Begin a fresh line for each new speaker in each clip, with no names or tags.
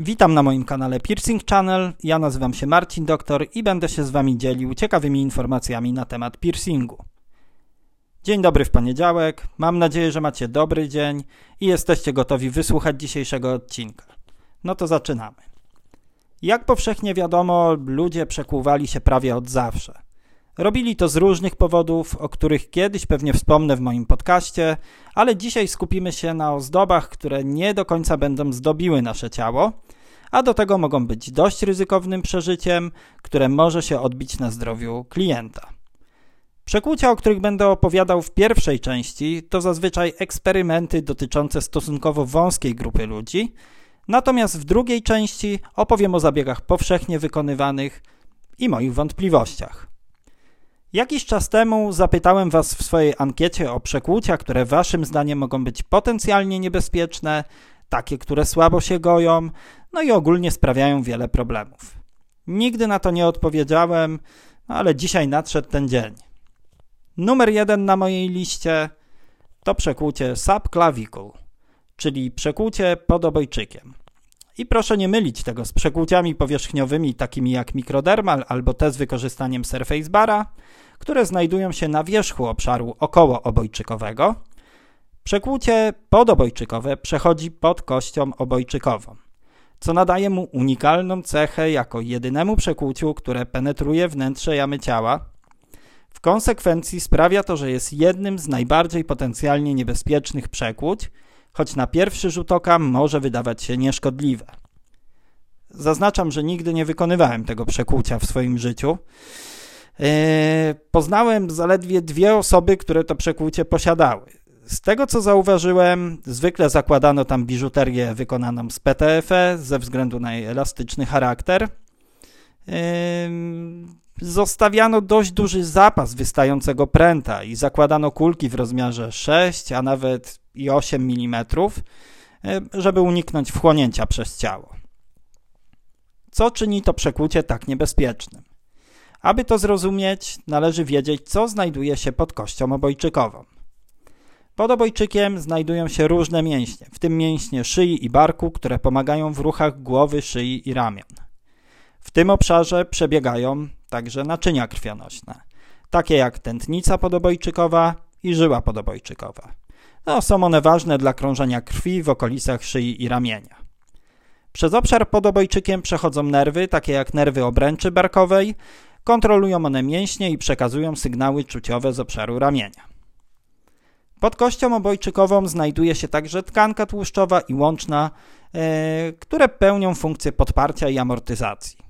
Witam na moim kanale Piercing Channel. Ja nazywam się Marcin Doktor i będę się z Wami dzielił ciekawymi informacjami na temat piercingu. Dzień dobry w poniedziałek. Mam nadzieję, że macie dobry dzień i jesteście gotowi wysłuchać dzisiejszego odcinka. No to zaczynamy. Jak powszechnie wiadomo, ludzie przekłuwali się prawie od zawsze. Robili to z różnych powodów, o których kiedyś pewnie wspomnę w moim podcaście, ale dzisiaj skupimy się na ozdobach, które nie do końca będą zdobiły nasze ciało, a do tego mogą być dość ryzykownym przeżyciem, które może się odbić na zdrowiu klienta. Przekłucia, o których będę opowiadał w pierwszej części, to zazwyczaj eksperymenty dotyczące stosunkowo wąskiej grupy ludzi, natomiast w drugiej części opowiem o zabiegach powszechnie wykonywanych i moich wątpliwościach. Jakiś czas temu zapytałem Was w swojej ankiecie o przekłucia, które Waszym zdaniem mogą być potencjalnie niebezpieczne, takie, które słabo się goją, no i ogólnie sprawiają wiele problemów. Nigdy na to nie odpowiedziałem, ale dzisiaj nadszedł ten dzień. Numer jeden na mojej liście to przekłucie subclavicle, czyli przekłucie pod obojczykiem. I proszę nie mylić tego z przekłuciami powierzchniowymi takimi jak mikrodermal albo te z wykorzystaniem surface bara, które znajdują się na wierzchu obszaru okołoobojczykowego. Przekłucie podobojczykowe przechodzi pod kością obojczykową, co nadaje mu unikalną cechę jako jedynemu przekłuciu, które penetruje wnętrze jamy ciała. W konsekwencji sprawia to, że jest jednym z najbardziej potencjalnie niebezpiecznych przekłuć, choć na pierwszy rzut oka może wydawać się nieszkodliwe. Zaznaczam, że nigdy nie wykonywałem tego przekłucia w swoim życiu. E, poznałem zaledwie dwie osoby, które to przekłucie posiadały. Z tego co zauważyłem, zwykle zakładano tam biżuterię wykonaną z PTFE ze względu na jej elastyczny charakter. E, zostawiano dość duży zapas wystającego pręta i zakładano kulki w rozmiarze 6, a nawet i 8 mm, e, żeby uniknąć wchłonięcia przez ciało. Co czyni to przekłucie tak niebezpiecznym? Aby to zrozumieć, należy wiedzieć, co znajduje się pod kością obojczykową. Pod obojczykiem znajdują się różne mięśnie, w tym mięśnie szyi i barku, które pomagają w ruchach głowy, szyi i ramion. W tym obszarze przebiegają także naczynia krwionośne, takie jak tętnica podobojczykowa i żyła podobojczykowa. No, są one ważne dla krążenia krwi w okolicach szyi i ramienia. Przez obszar pod obojczykiem przechodzą nerwy, takie jak nerwy obręczy barkowej, kontrolują one mięśnie i przekazują sygnały czuciowe z obszaru ramienia. Pod kością obojczykową znajduje się także tkanka tłuszczowa i łączna, e, które pełnią funkcję podparcia i amortyzacji.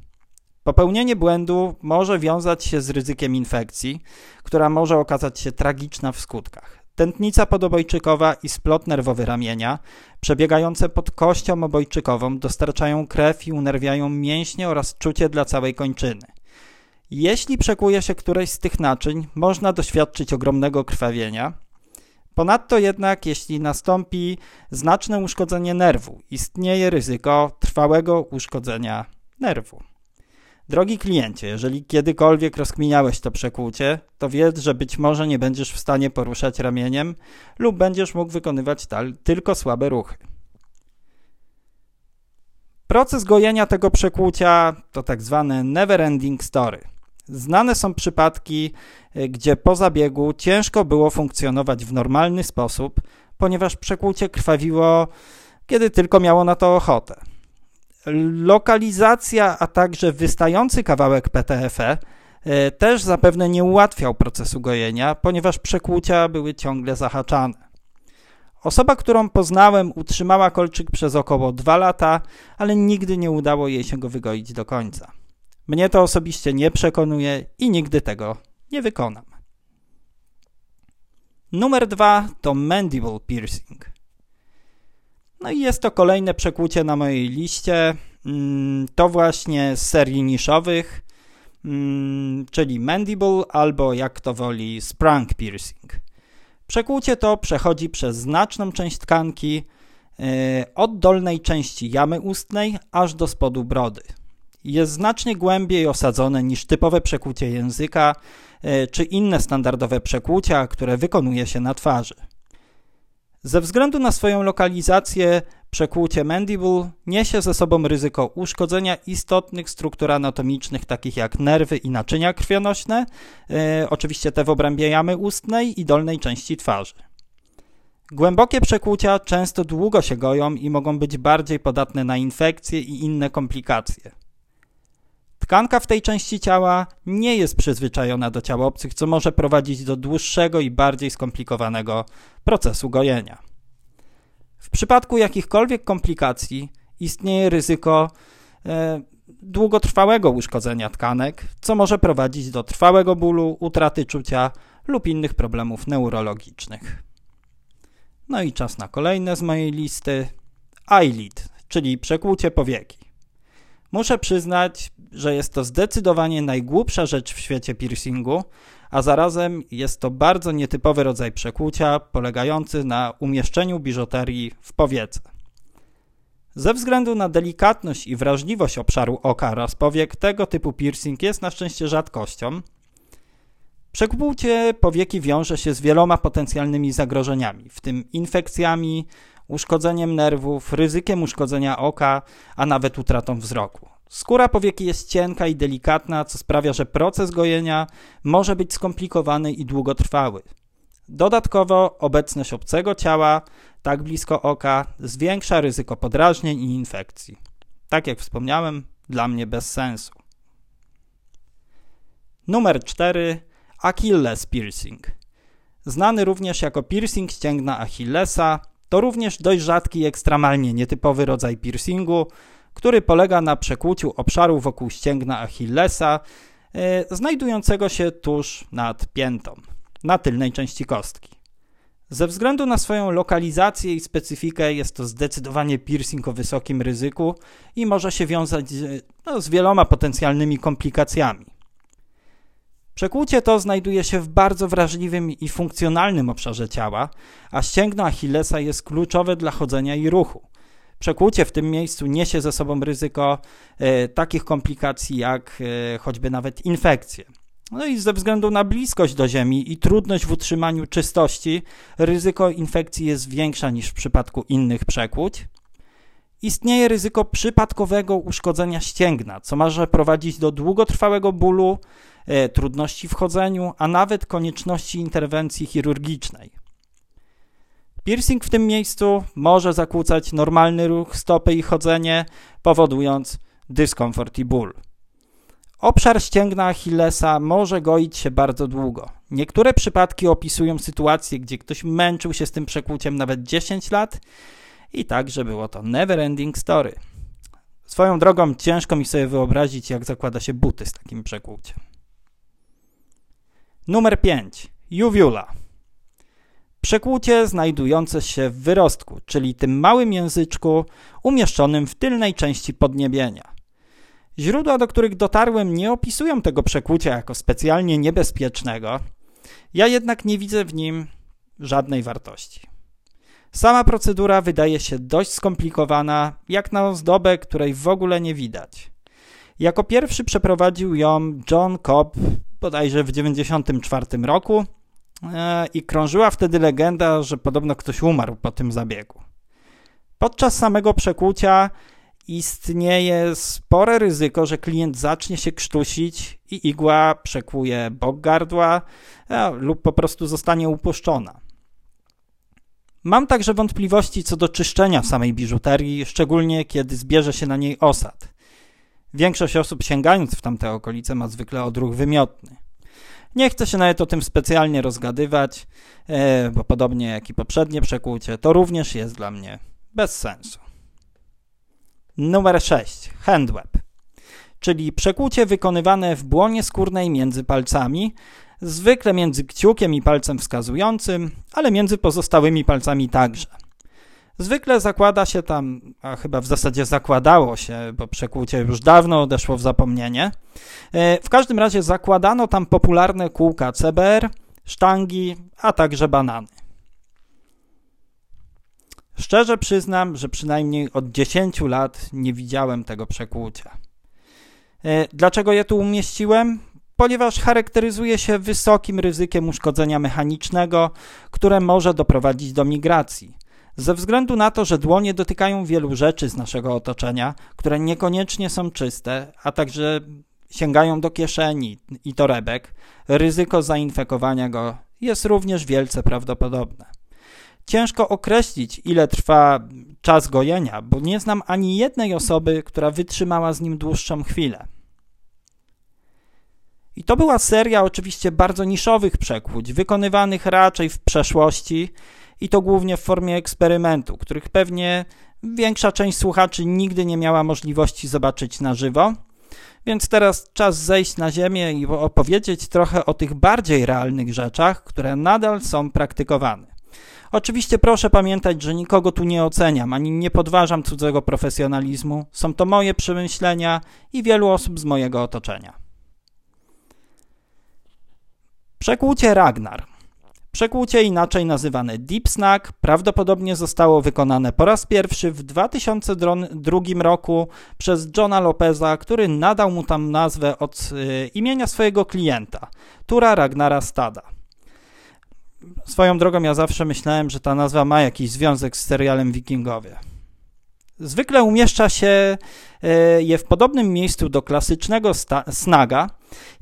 Popełnienie błędu może wiązać się z ryzykiem infekcji, która może okazać się tragiczna w skutkach. Tętnica podobojczykowa i splot nerwowy ramienia, przebiegające pod kością obojczykową, dostarczają krew i unerwiają mięśnie oraz czucie dla całej kończyny. Jeśli przekuje się któreś z tych naczyń, można doświadczyć ogromnego krwawienia. Ponadto jednak, jeśli nastąpi znaczne uszkodzenie nerwu, istnieje ryzyko trwałego uszkodzenia nerwu. Drogi kliencie, jeżeli kiedykolwiek rozkminiałeś to przekłucie, to wiedz, że być może nie będziesz w stanie poruszać ramieniem lub będziesz mógł wykonywać tylko słabe ruchy. Proces gojenia tego przekłucia to tak zwane never ending story. Znane są przypadki, e, gdzie po zabiegu ciężko było funkcjonować w normalny sposób, ponieważ przekłucie krwawiło, kiedy tylko miało na to ochotę. Lokalizacja, a także wystający kawałek PTFE e, też zapewne nie ułatwiał procesu gojenia, ponieważ przekłucia były ciągle zahaczane. Osoba, którą poznałem, utrzymała kolczyk przez około 2 lata, ale nigdy nie udało jej się go wygoić do końca. Mnie to osobiście nie przekonuje i nigdy tego nie wykonam. Numer dwa to mandible piercing. No i jest to kolejne przekłucie na mojej liście. Mm, to właśnie z serii niszowych, mm, czyli mandible albo jak to woli sprung piercing. Przekłucie to przechodzi przez znaczną część tkanki e, od dolnej części jamy ustnej aż do spodu brody jest znacznie głębiej osadzone niż typowe przekłucie języka e, czy inne standardowe przekłucia, które wykonuje się na twarzy. Ze względu na swoją lokalizację Przekłucie mandible niesie ze sobą ryzyko uszkodzenia istotnych struktur anatomicznych, takich jak nerwy i naczynia krwionośne, e, oczywiście te w obrębie jamy ustnej i dolnej części twarzy. Głębokie przekłucia często długo się goją i mogą być bardziej podatne na infekcje i inne komplikacje. Tkanka w tej części ciała nie jest przyzwyczajona do ciał obcych, co może prowadzić do dłuższego i bardziej skomplikowanego procesu gojenia. W przypadku jakichkolwiek komplikacji istnieje ryzyko e, długotrwałego uszkodzenia tkanek, co może prowadzić do trwałego bólu, utraty czucia lub innych problemów neurologicznych. No i czas na kolejne z mojej listy. Eyelid, czyli przekłucie powieki. Muszę przyznać, że jest to zdecydowanie najgłupsza rzecz w świecie piercingu, a zarazem jest to bardzo nietypowy rodzaj przekłucia polegający na umieszczeniu biżuterii w powiece. Ze względu na delikatność i wrażliwość obszaru oka oraz powiek, tego typu piercing jest na szczęście rzadkością. Przekłucie powieki wiąże się z wieloma potencjalnymi zagrożeniami, w tym infekcjami, uszkodzeniem nerwów, ryzykiem uszkodzenia oka, a nawet utratą wzroku. Skóra powieki jest cienka i delikatna, co sprawia, że proces gojenia może być skomplikowany i długotrwały. Dodatkowo obecność obcego ciała tak blisko oka zwiększa ryzyko podrażnień i infekcji. Tak jak wspomniałem, dla mnie bez sensu. Numer 4. Achilles piercing. Znany również jako piercing ścięgna Achillesa, to również dość rzadki i ekstremalnie nietypowy rodzaj piercingu, który polega na przekłuciu obszaru wokół ścięgna Achillesa, e, znajdującego się tuż nad piętą, na tylnej części kostki. Ze względu na swoją lokalizację i specyfikę jest to zdecydowanie piercing o wysokim ryzyku i może się wiązać no, z wieloma potencjalnymi komplikacjami. Przekłucie to znajduje się w bardzo wrażliwym i funkcjonalnym obszarze ciała, a ścięgno Achillesa jest kluczowe dla chodzenia i ruchu. Przekłucie w tym miejscu niesie ze sobą ryzyko e, takich komplikacji jak e, choćby nawet infekcje. No i ze względu na bliskość do ziemi i trudność w utrzymaniu czystości, ryzyko infekcji jest większa niż w przypadku innych przekłuć. Istnieje ryzyko przypadkowego uszkodzenia ścięgna, co może prowadzić do długotrwałego bólu, e, trudności w chodzeniu, a nawet konieczności interwencji chirurgicznej. Piercing w tym miejscu może zakłócać normalny ruch stopy i chodzenie, powodując dyskomfort i ból. Obszar ścięgna Achillesa może goić się bardzo długo. Niektóre przypadki opisują sytuacje, gdzie ktoś męczył się z tym przekłuciem nawet 10 lat i tak, że było to never ending story. Swoją drogą ciężko mi sobie wyobrazić, jak zakłada się buty z takim przekłuciem. Numer 5. Uvula. Przekłucie znajdujące się w wyrostku, czyli tym małym języczku umieszczonym w tylnej części podniebienia. Źródła, do których dotarłem, nie opisują tego przekłucia jako specjalnie niebezpiecznego. Ja jednak nie widzę w nim żadnej wartości. Sama procedura wydaje się dość skomplikowana, jak na ozdobę, której w ogóle nie widać. Jako pierwszy przeprowadził ją John Cobb bodajże w 1994 roku i krążyła wtedy legenda, że podobno ktoś umarł po tym zabiegu. Podczas samego przekłucia istnieje spore ryzyko, że klient zacznie się krztusić i igła przekłuje bok gardła e, lub po prostu zostanie upuszczona. Mam także wątpliwości co do czyszczenia samej biżuterii, szczególnie kiedy zbierze się na niej osad. Większość osób sięgając w tamte okolice ma zwykle odruch wymiotny. Nie chcę się nawet o tym specjalnie rozgadywać, e, bo podobnie jak i poprzednie przekłucie, to również jest dla mnie bez sensu. Numer 6. Handweb, czyli przekłucie wykonywane w błonie skórnej między palcami, zwykle między kciukiem i palcem wskazującym, ale między pozostałymi palcami także. Zwykle zakłada się tam, a chyba w zasadzie zakładało się, bo przekłucie już dawno odeszło w zapomnienie. E, w każdym razie zakładano tam popularne kółka CBR, sztangi, a także banany. Szczerze przyznam, że przynajmniej od 10 lat nie widziałem tego przekłucia. E, dlaczego je tu umieściłem? Ponieważ charakteryzuje się wysokim ryzykiem uszkodzenia mechanicznego, które może doprowadzić do migracji Ze względu na to, że dłonie dotykają wielu rzeczy z naszego otoczenia, które niekoniecznie są czyste, a także sięgają do kieszeni i torebek, ryzyko zainfekowania go jest również wielce prawdopodobne. Ciężko określić, ile trwa czas gojenia, bo nie znam ani jednej osoby, która wytrzymała z nim dłuższą chwilę. I to była seria oczywiście bardzo niszowych przekłuć, wykonywanych raczej w przeszłości i to głównie w formie eksperymentu, których pewnie większa część słuchaczy nigdy nie miała możliwości zobaczyć na żywo. Więc teraz czas zejść na ziemię i opowiedzieć trochę o tych bardziej realnych rzeczach, które nadal są praktykowane. Oczywiście proszę pamiętać, że nikogo tu nie oceniam, ani nie podważam cudzego profesjonalizmu. Są to moje przemyślenia i wielu osób z mojego otoczenia. Przekłucie Ragnar. Przekłucie inaczej nazywane Deep Snack prawdopodobnie zostało wykonane po raz pierwszy w 2002 roku przez Johna Lopeza, który nadał mu tam nazwę od y, imienia swojego klienta, Tura Ragnara Stada. Swoją drogą ja zawsze myślałem, że ta nazwa ma jakiś związek z serialem Wikingowie. Zwykle umieszcza się e, je w podobnym miejscu do klasycznego snaga,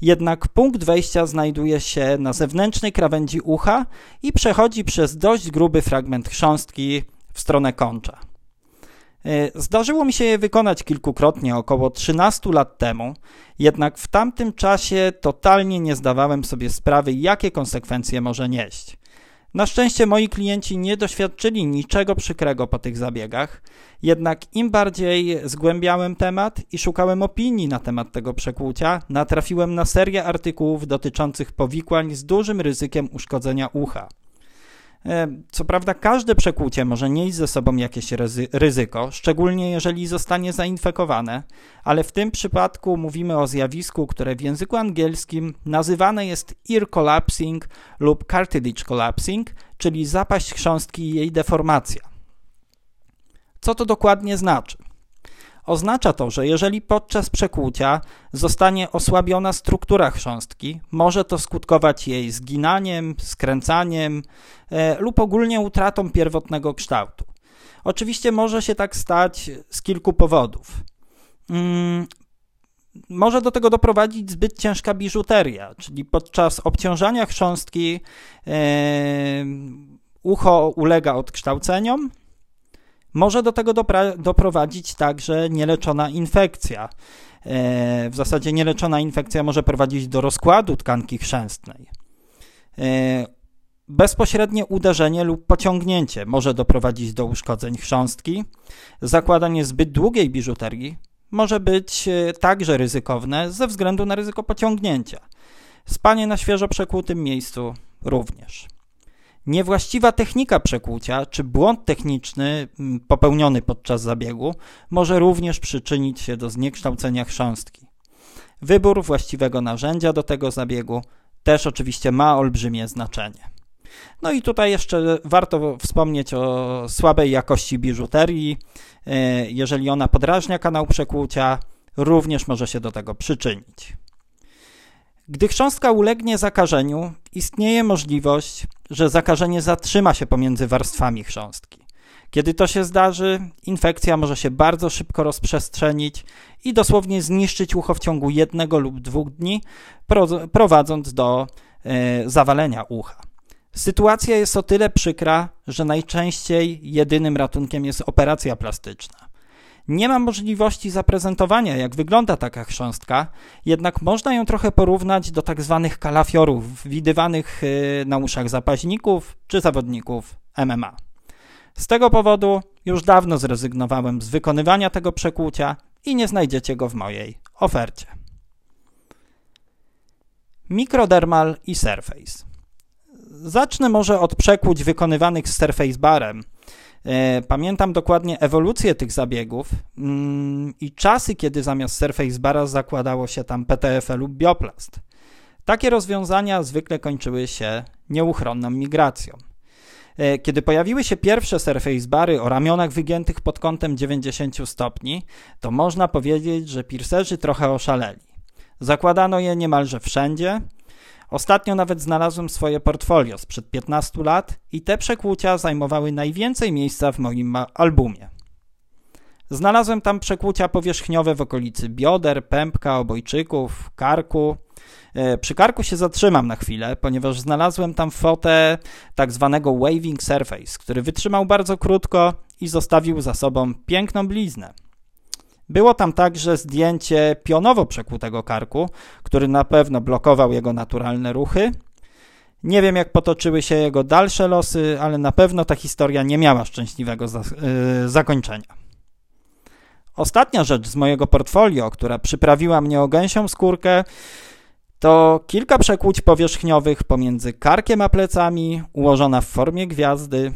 jednak punkt wejścia znajduje się na zewnętrznej krawędzi ucha i przechodzi przez dość gruby fragment chrząstki w stronę kończa. E, zdarzyło mi się je wykonać kilkukrotnie, około 13 lat temu, jednak w tamtym czasie totalnie nie zdawałem sobie sprawy, jakie konsekwencje może nieść. Na szczęście moi klienci nie doświadczyli niczego przykrego po tych zabiegach, jednak im bardziej zgłębiałem temat i szukałem opinii na temat tego przekłucia, natrafiłem na serię artykułów dotyczących powikłań z dużym ryzykiem uszkodzenia ucha. E, co prawda, każde przekłucie może nieść ze sobą jakieś ryzyko, szczególnie jeżeli zostanie zainfekowane, ale w tym przypadku mówimy o zjawisku, które w języku angielskim nazywane jest ear collapsing lub cartilage collapsing, czyli zapaść chrząstki i jej deformacja. Co to dokładnie znaczy? Oznacza to, że jeżeli podczas przekłucia zostanie osłabiona struktura chrząstki, może to skutkować jej zginaniem, skręcaniem e, lub ogólnie utratą pierwotnego kształtu. Oczywiście może się tak stać z kilku powodów. Mm, może do tego doprowadzić zbyt ciężka biżuteria, czyli podczas obciążania chrząstki e, ucho ulega odkształceniom, może do tego doprowadzić także nieleczona infekcja. E, w zasadzie nieleczona infekcja może prowadzić do rozkładu tkanki chrzęstnej. E, bezpośrednie uderzenie lub pociągnięcie może doprowadzić do uszkodzeń chrząstki. Zakładanie zbyt długiej biżuterii może być e, także ryzykowne ze względu na ryzyko pociągnięcia. Spanie na świeżo przekłutym miejscu również. Niewłaściwa technika przekłucia czy błąd techniczny mm, popełniony podczas zabiegu może również przyczynić się do zniekształcenia chrząstki. Wybór właściwego narzędzia do tego zabiegu też oczywiście ma olbrzymie znaczenie. No i tutaj jeszcze warto wspomnieć o słabej jakości biżuterii. E, jeżeli ona podrażnia kanał przekłucia, również może się do tego przyczynić. Gdy chrząstka ulegnie zakażeniu, istnieje możliwość, że zakażenie zatrzyma się pomiędzy warstwami chrząstki. Kiedy to się zdarzy, infekcja może się bardzo szybko rozprzestrzenić i dosłownie zniszczyć ucho w ciągu jednego lub dwóch dni, prowadząc do e, zawalenia ucha. Sytuacja jest o tyle przykra, że najczęściej jedynym ratunkiem jest operacja plastyczna. Nie ma możliwości zaprezentowania, jak wygląda taka chrząstka, jednak można ją trochę porównać do tak zwanych kalafiorów widywanych y, na uszach zapaźników czy zawodników MMA. Z tego powodu już dawno zrezygnowałem z wykonywania tego przekłucia i nie znajdziecie go w mojej ofercie. Mikrodermal i Surface. Zacznę może od przekłuć wykonywanych z Surface Barem – pamiętam dokładnie ewolucję tych zabiegów mm, i czasy, kiedy zamiast Surface Bara zakładało się tam PTFE lub Bioplast. Takie rozwiązania zwykle kończyły się nieuchronną migracją. E, kiedy pojawiły się pierwsze Surface Bary o ramionach wygiętych pod kątem 90 stopni, to można powiedzieć, że piercerzy trochę oszaleli. Zakładano je niemalże wszędzie, Ostatnio nawet znalazłem swoje portfolio sprzed 15 lat i te przekłucia zajmowały najwięcej miejsca w moim albumie. Znalazłem tam przekłucia powierzchniowe w okolicy bioder, pępka, obojczyków, karku. E, przy karku się zatrzymam na chwilę, ponieważ znalazłem tam fotę tak zwanego waving surface, który wytrzymał bardzo krótko i zostawił za sobą piękną bliznę. Było tam także zdjęcie pionowo przekłutego karku, który na pewno blokował jego naturalne ruchy. Nie wiem, jak potoczyły się jego dalsze losy, ale na pewno ta historia nie miała szczęśliwego za yy, zakończenia. Ostatnia rzecz z mojego portfolio, która przyprawiła mnie o gęsią skórkę, to kilka przekłuć powierzchniowych pomiędzy karkiem a plecami, ułożona w formie gwiazdy.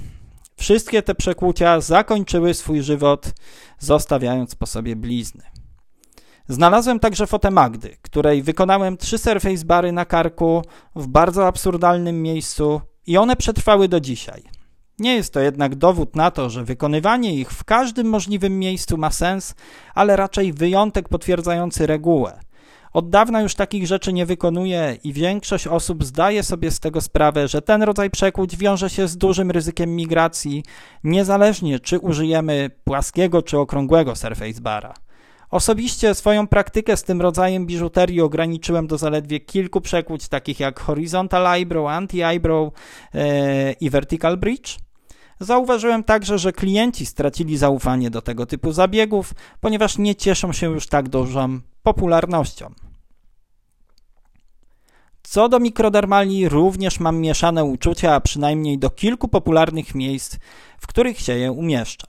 Wszystkie te przekłucia zakończyły swój żywot, zostawiając po sobie blizny. Znalazłem także fotę Magdy, której wykonałem trzy surface bary na karku w bardzo absurdalnym miejscu i one przetrwały do dzisiaj. Nie jest to jednak dowód na to, że wykonywanie ich w każdym możliwym miejscu ma sens, ale raczej wyjątek potwierdzający regułę. Od dawna już takich rzeczy nie wykonuje i większość osób zdaje sobie z tego sprawę, że ten rodzaj przekłuć wiąże się z dużym ryzykiem migracji, niezależnie czy użyjemy płaskiego czy okrągłego surface bara. Osobiście swoją praktykę z tym rodzajem biżuterii ograniczyłem do zaledwie kilku przekłuć, takich jak horizontal eyebrow, anti-eyebrow yy, i vertical bridge. Zauważyłem także, że klienci stracili zaufanie do tego typu zabiegów, ponieważ nie cieszą się już tak dużą popularnością. Co do mikrodermali, również mam mieszane uczucia, a przynajmniej do kilku popularnych miejsc, w których się je umieszcza.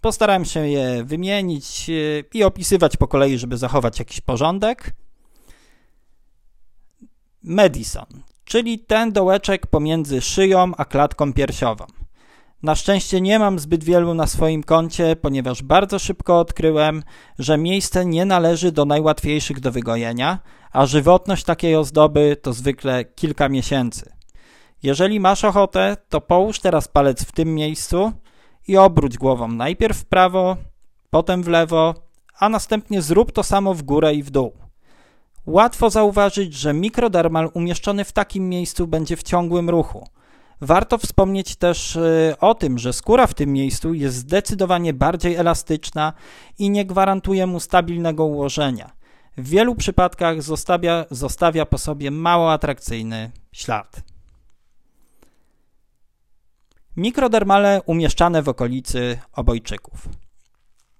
Postarałem się je wymienić e, i opisywać po kolei, żeby zachować jakiś porządek. Madison, czyli ten dołeczek pomiędzy szyją a klatką piersiową. Na szczęście nie mam zbyt wielu na swoim koncie, ponieważ bardzo szybko odkryłem, że miejsce nie należy do najłatwiejszych do wygojenia, a żywotność takiej ozdoby to zwykle kilka miesięcy. Jeżeli masz ochotę, to połóż teraz palec w tym miejscu i obróć głową najpierw w prawo, potem w lewo, a następnie zrób to samo w górę i w dół. Łatwo zauważyć, że mikrodermal umieszczony w takim miejscu będzie w ciągłym ruchu – Warto wspomnieć też y, o tym, że skóra w tym miejscu jest zdecydowanie bardziej elastyczna i nie gwarantuje mu stabilnego ułożenia. W wielu przypadkach zostawia, zostawia po sobie mało atrakcyjny ślad. Mikrodermale umieszczane w okolicy obojczyków.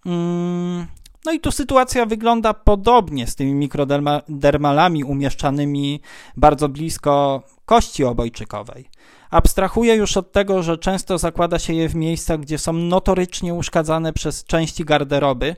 Mm, no i tu sytuacja wygląda podobnie z tymi mikrodermalami umieszczanymi bardzo blisko kości obojczykowej. Abstrahuję już od tego, że często zakłada się je w miejscach, gdzie są notorycznie uszkadzane przez części garderoby,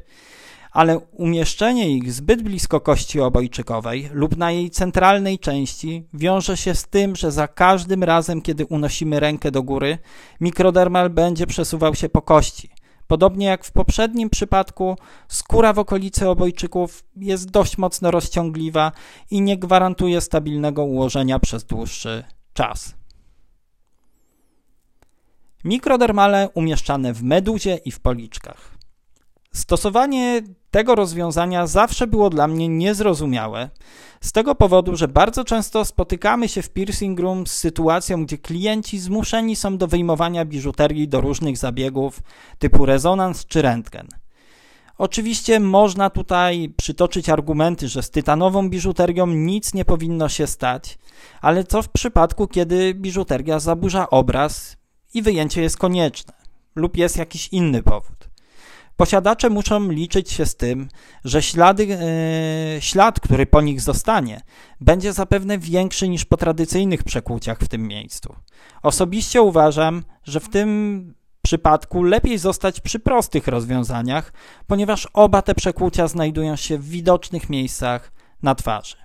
ale umieszczenie ich zbyt blisko kości obojczykowej lub na jej centralnej części wiąże się z tym, że za każdym razem, kiedy unosimy rękę do góry, mikrodermal będzie przesuwał się po kości. Podobnie jak w poprzednim przypadku, skóra w okolicy obojczyków jest dość mocno rozciągliwa i nie gwarantuje stabilnego ułożenia przez dłuższy czas. Mikrodermale umieszczane w meduzie i w policzkach. Stosowanie tego rozwiązania zawsze było dla mnie niezrozumiałe, z tego powodu, że bardzo często spotykamy się w piercing room z sytuacją, gdzie klienci zmuszeni są do wyjmowania biżuterii do różnych zabiegów typu rezonans czy rentgen. Oczywiście można tutaj przytoczyć argumenty, że z tytanową biżuterią nic nie powinno się stać, ale co w przypadku, kiedy biżuteria zaburza obraz i wyjęcie jest konieczne lub jest jakiś inny powód. Posiadacze muszą liczyć się z tym, że ślady, yy, ślad, który po nich zostanie, będzie zapewne większy niż po tradycyjnych przekłuciach w tym miejscu. Osobiście uważam, że w tym przypadku lepiej zostać przy prostych rozwiązaniach, ponieważ oba te przekłucia znajdują się w widocznych miejscach na twarzy.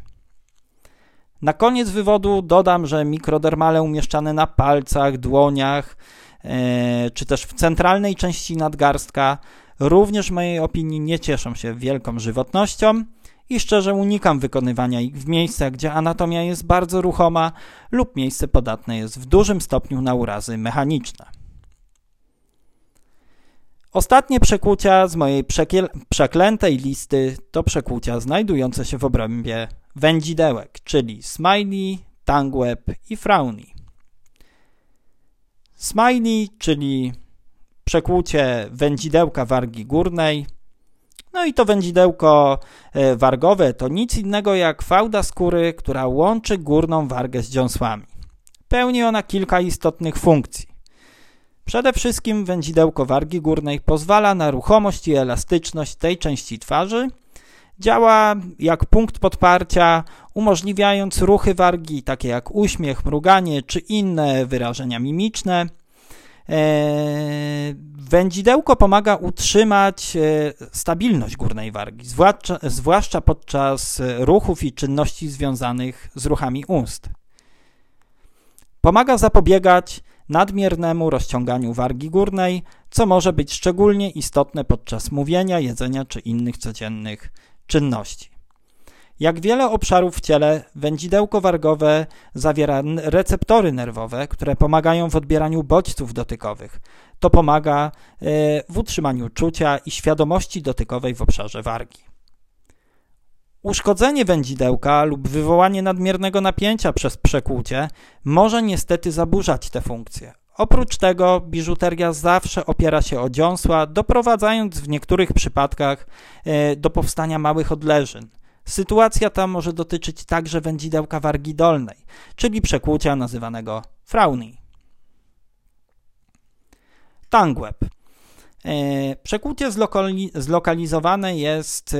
Na koniec wywodu dodam, że mikrodermale umieszczane na palcach, dłoniach e, czy też w centralnej części nadgarstka również w mojej opinii nie cieszą się wielką żywotnością i szczerze unikam wykonywania ich w miejscach, gdzie anatomia jest bardzo ruchoma lub miejsce podatne jest w dużym stopniu na urazy mechaniczne. Ostatnie przekłucia z mojej przeklętej listy to przekłucia znajdujące się w obrębie wędzidełek, czyli smiley, Tangweb i Frowny. Smiley, czyli przekłucie wędzidełka wargi górnej. No i to wędzidełko e, wargowe to nic innego jak fałda skóry, która łączy górną wargę z dziąsłami. Pełni ona kilka istotnych funkcji. Przede wszystkim wędzidełko wargi górnej pozwala na ruchomość i elastyczność tej części twarzy. Działa jak punkt podparcia, umożliwiając ruchy wargi, takie jak uśmiech, mruganie czy inne wyrażenia mimiczne. E, wędzidełko pomaga utrzymać e, stabilność górnej wargi, zwłaszcza, zwłaszcza podczas ruchów i czynności związanych z ruchami ust. Pomaga zapobiegać nadmiernemu rozciąganiu wargi górnej, co może być szczególnie istotne podczas mówienia, jedzenia czy innych codziennych czynności. Jak wiele obszarów w ciele, wędzidełko wargowe zawiera receptory nerwowe, które pomagają w odbieraniu bodźców dotykowych. To pomaga e, w utrzymaniu czucia i świadomości dotykowej w obszarze wargi. Uszkodzenie wędzidełka lub wywołanie nadmiernego napięcia przez przekłucie może niestety zaburzać te funkcje. Oprócz tego biżuteria zawsze opiera się o dziąsła, doprowadzając w niektórych przypadkach e, do powstania małych odleżyn. Sytuacja ta może dotyczyć także wędzidełka wargi dolnej, czyli przekłucia nazywanego frowny. Tangweb. E, przekłucie zlokalizowane jest e,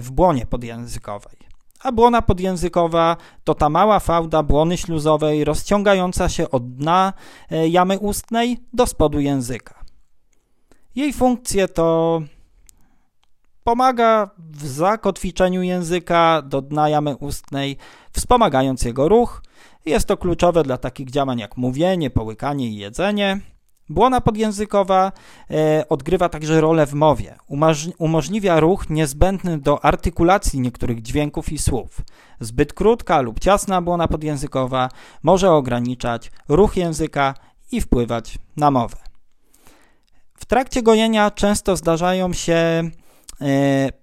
w błonie podjęzykowej. A błona podjęzykowa to ta mała fałda błony śluzowej rozciągająca się od dna e, jamy ustnej do spodu języka. Jej funkcje to Pomaga w zakotwiczeniu języka do dna jamy ustnej, wspomagając jego ruch. Jest to kluczowe dla takich działań jak mówienie, połykanie i jedzenie. Błona podjęzykowa e, odgrywa także rolę w mowie. umożliwia ruch niezbędny do artykulacji niektórych dźwięków i słów. Zbyt krótka lub ciasna błona podjęzykowa może ograniczać ruch języka i wpływać na mowę. W trakcie gojenia często zdarzają się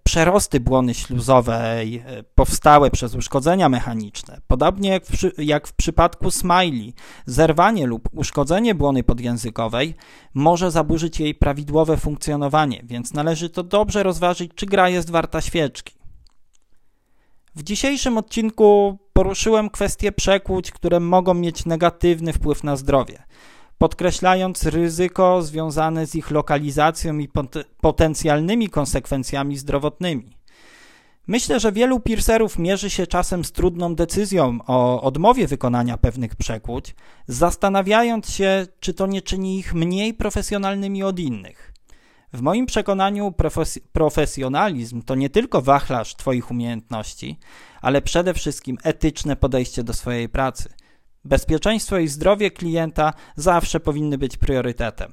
przerosty błony śluzowej e, powstałe przez uszkodzenia mechaniczne. Podobnie jak w, jak w przypadku smiley, zerwanie lub uszkodzenie błony podjęzykowej może zaburzyć jej prawidłowe funkcjonowanie, więc należy to dobrze rozważyć, czy gra jest warta świeczki. W dzisiejszym odcinku poruszyłem kwestie przekłuć, które mogą mieć negatywny wpływ na zdrowie podkreślając ryzyko związane z ich lokalizacją i pot potencjalnymi konsekwencjami zdrowotnymi. Myślę, że wielu piercerów mierzy się czasem z trudną decyzją o odmowie wykonania pewnych przekłuć, zastanawiając się, czy to nie czyni ich mniej profesjonalnymi od innych. W moim przekonaniu profes profesjonalizm to nie tylko wachlarz Twoich umiejętności, ale przede wszystkim etyczne podejście do swojej pracy – Bezpieczeństwo i zdrowie klienta zawsze powinny być priorytetem.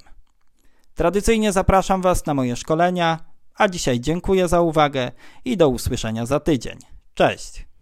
Tradycyjnie zapraszam Was na moje szkolenia, a dzisiaj dziękuję za uwagę i do usłyszenia za tydzień. Cześć!